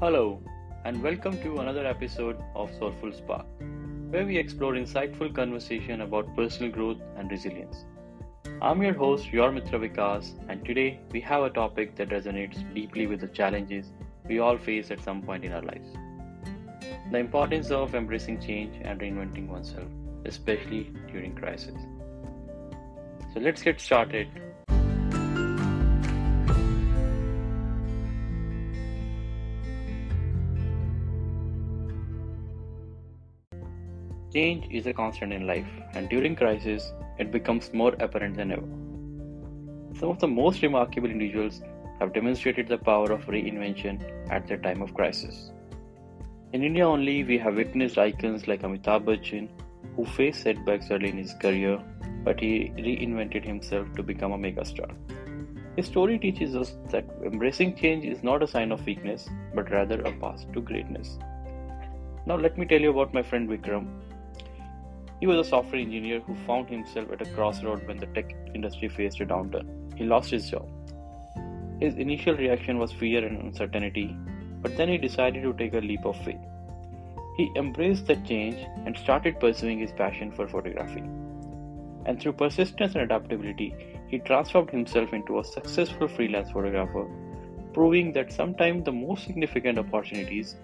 Hello, and welcome to another episode of Soulful Spark, where we explore insightful conversation about personal growth and resilience. I'm your host, your Mitra Vikas, and today we have a topic that resonates deeply with the challenges we all face at some point in our lives. The importance of embracing change and reinventing oneself, especially during crisis. So let's get started Change is a constant in life, and during crisis, it becomes more apparent than ever. Some of the most remarkable individuals have demonstrated the power of reinvention at their time of crisis. In India only, we have witnessed icons like Amitabh Bachchan, who faced setbacks early in his career, but he reinvented himself to become a megastar. His story teaches us that embracing change is not a sign of weakness, but rather a path to greatness. Now, let me tell you about my friend Vikram, he was a software engineer who found himself at a crossroad when the tech industry faced a downturn. He lost his job. His initial reaction was fear and uncertainty, but then he decided to take a leap of faith. He embraced the change and started pursuing his passion for photography. And through persistence and adaptability, he transformed himself into a successful freelance photographer, proving that sometimes the most significant opportunities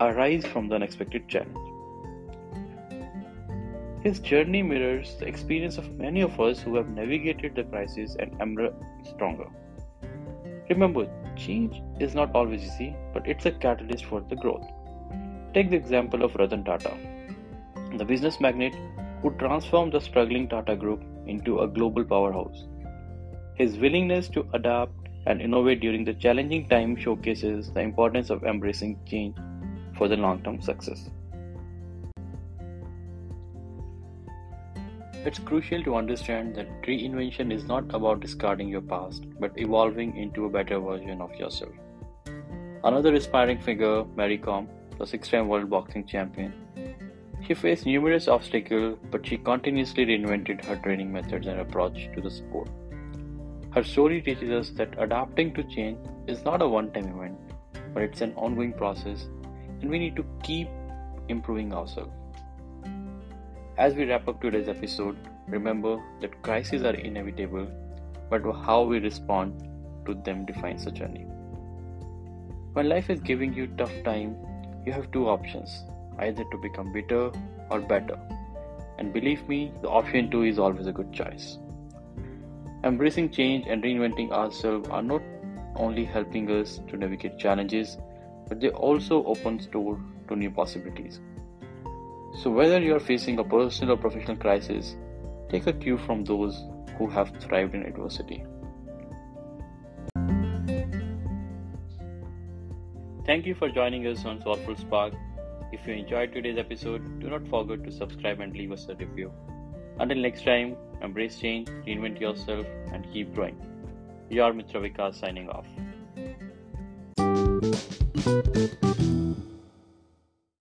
arise from the unexpected challenge. His journey mirrors the experience of many of us who have navigated the crisis and emerged stronger. Remember, change is not always easy, but it's a catalyst for the growth. Take the example of Ratan Tata, the business magnate who transformed the struggling Tata Group into a global powerhouse. His willingness to adapt and innovate during the challenging time showcases the importance of embracing change for the long term success. It's crucial to understand that reinvention is not about discarding your past, but evolving into a better version of yourself. Another inspiring figure, Mary Kom, the six time world boxing champion. She faced numerous obstacles, but she continuously reinvented her training methods and approach to the sport. Her story teaches us that adapting to change is not a one time event, but it's an ongoing process, and we need to keep improving ourselves. As we wrap up today's episode, remember that crises are inevitable, but how we respond to them defines the journey. When life is giving you tough time, you have two options either to become bitter or better. And believe me, the option 2 is always a good choice. Embracing change and reinventing ourselves are not only helping us to navigate challenges, but they also open door to new possibilities. So, whether you are facing a personal or professional crisis, take a cue from those who have thrived in adversity. Thank you for joining us on Soulful Spark. If you enjoyed today's episode, do not forget to subscribe and leave us a review. Until next time, embrace change, reinvent yourself, and keep growing. Your Mitra Vikas signing off.